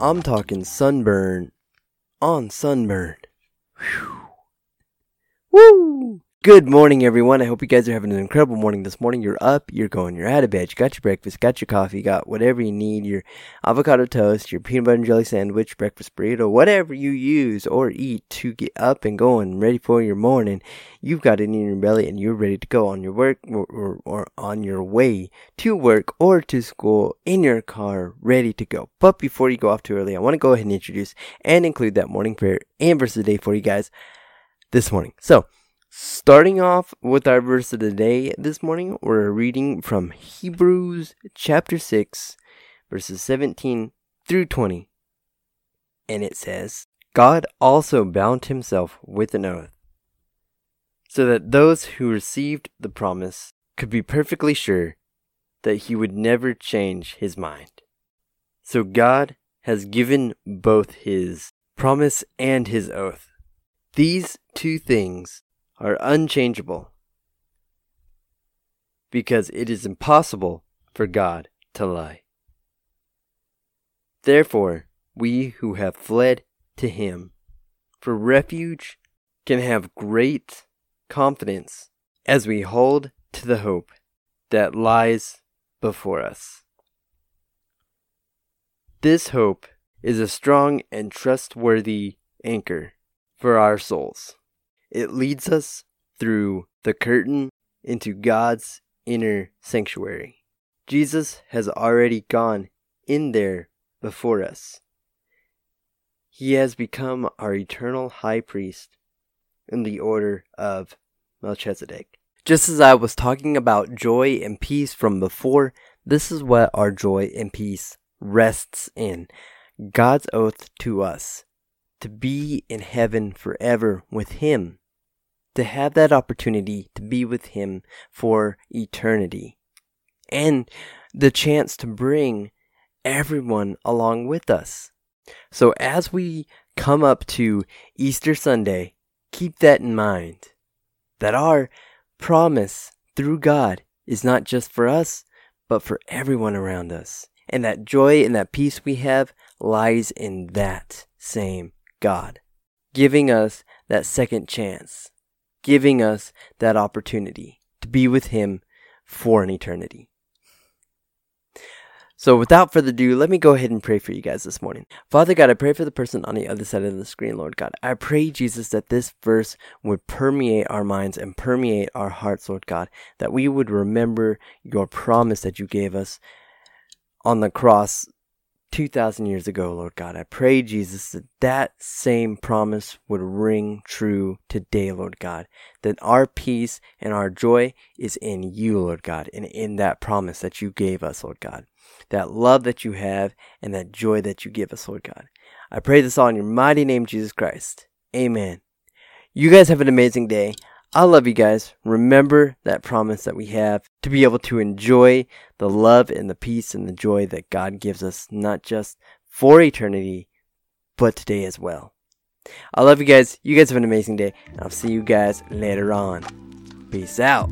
I'm talking sunburn on sunburn. Whew. Woo! Good morning, everyone. I hope you guys are having an incredible morning this morning. You're up, you're going, you're out of bed, you got your breakfast, got your coffee, got whatever you need, your avocado toast, your peanut butter and jelly sandwich, breakfast burrito, whatever you use or eat to get up and going, ready for your morning. You've got it in your belly and you're ready to go on your work or, or, or on your way to work or to school in your car, ready to go. But before you go off too early, I want to go ahead and introduce and include that morning prayer and verse of the day for you guys this morning. So, Starting off with our verse of the day this morning, we're reading from Hebrews chapter 6, verses 17 through 20. And it says, God also bound himself with an oath, so that those who received the promise could be perfectly sure that he would never change his mind. So God has given both his promise and his oath. These two things are unchangeable because it is impossible for God to lie. Therefore, we who have fled to Him for refuge can have great confidence as we hold to the hope that lies before us. This hope is a strong and trustworthy anchor for our souls. It leads us through the curtain into God's inner sanctuary. Jesus has already gone in there before us. He has become our eternal high priest in the order of Melchizedek. Just as I was talking about joy and peace from before, this is what our joy and peace rests in God's oath to us to be in heaven forever with Him, to have that opportunity to be with Him for eternity, and the chance to bring everyone along with us. So as we come up to Easter Sunday, keep that in mind that our promise through God is not just for us, but for everyone around us. And that joy and that peace we have lies in that same God, giving us that second chance, giving us that opportunity to be with Him for an eternity. So, without further ado, let me go ahead and pray for you guys this morning. Father God, I pray for the person on the other side of the screen, Lord God. I pray, Jesus, that this verse would permeate our minds and permeate our hearts, Lord God, that we would remember your promise that you gave us on the cross 2,000 years ago, Lord God. I pray, Jesus, that that same promise would ring true today, Lord God. That our peace and our joy is in you, Lord God, and in that promise that you gave us, Lord God. That love that you have and that joy that you give us, Lord God. I pray this all in your mighty name, Jesus Christ. Amen. You guys have an amazing day. I love you guys. Remember that promise that we have to be able to enjoy the love and the peace and the joy that God gives us, not just for eternity, but today as well. I love you guys. You guys have an amazing day. I'll see you guys later on. Peace out.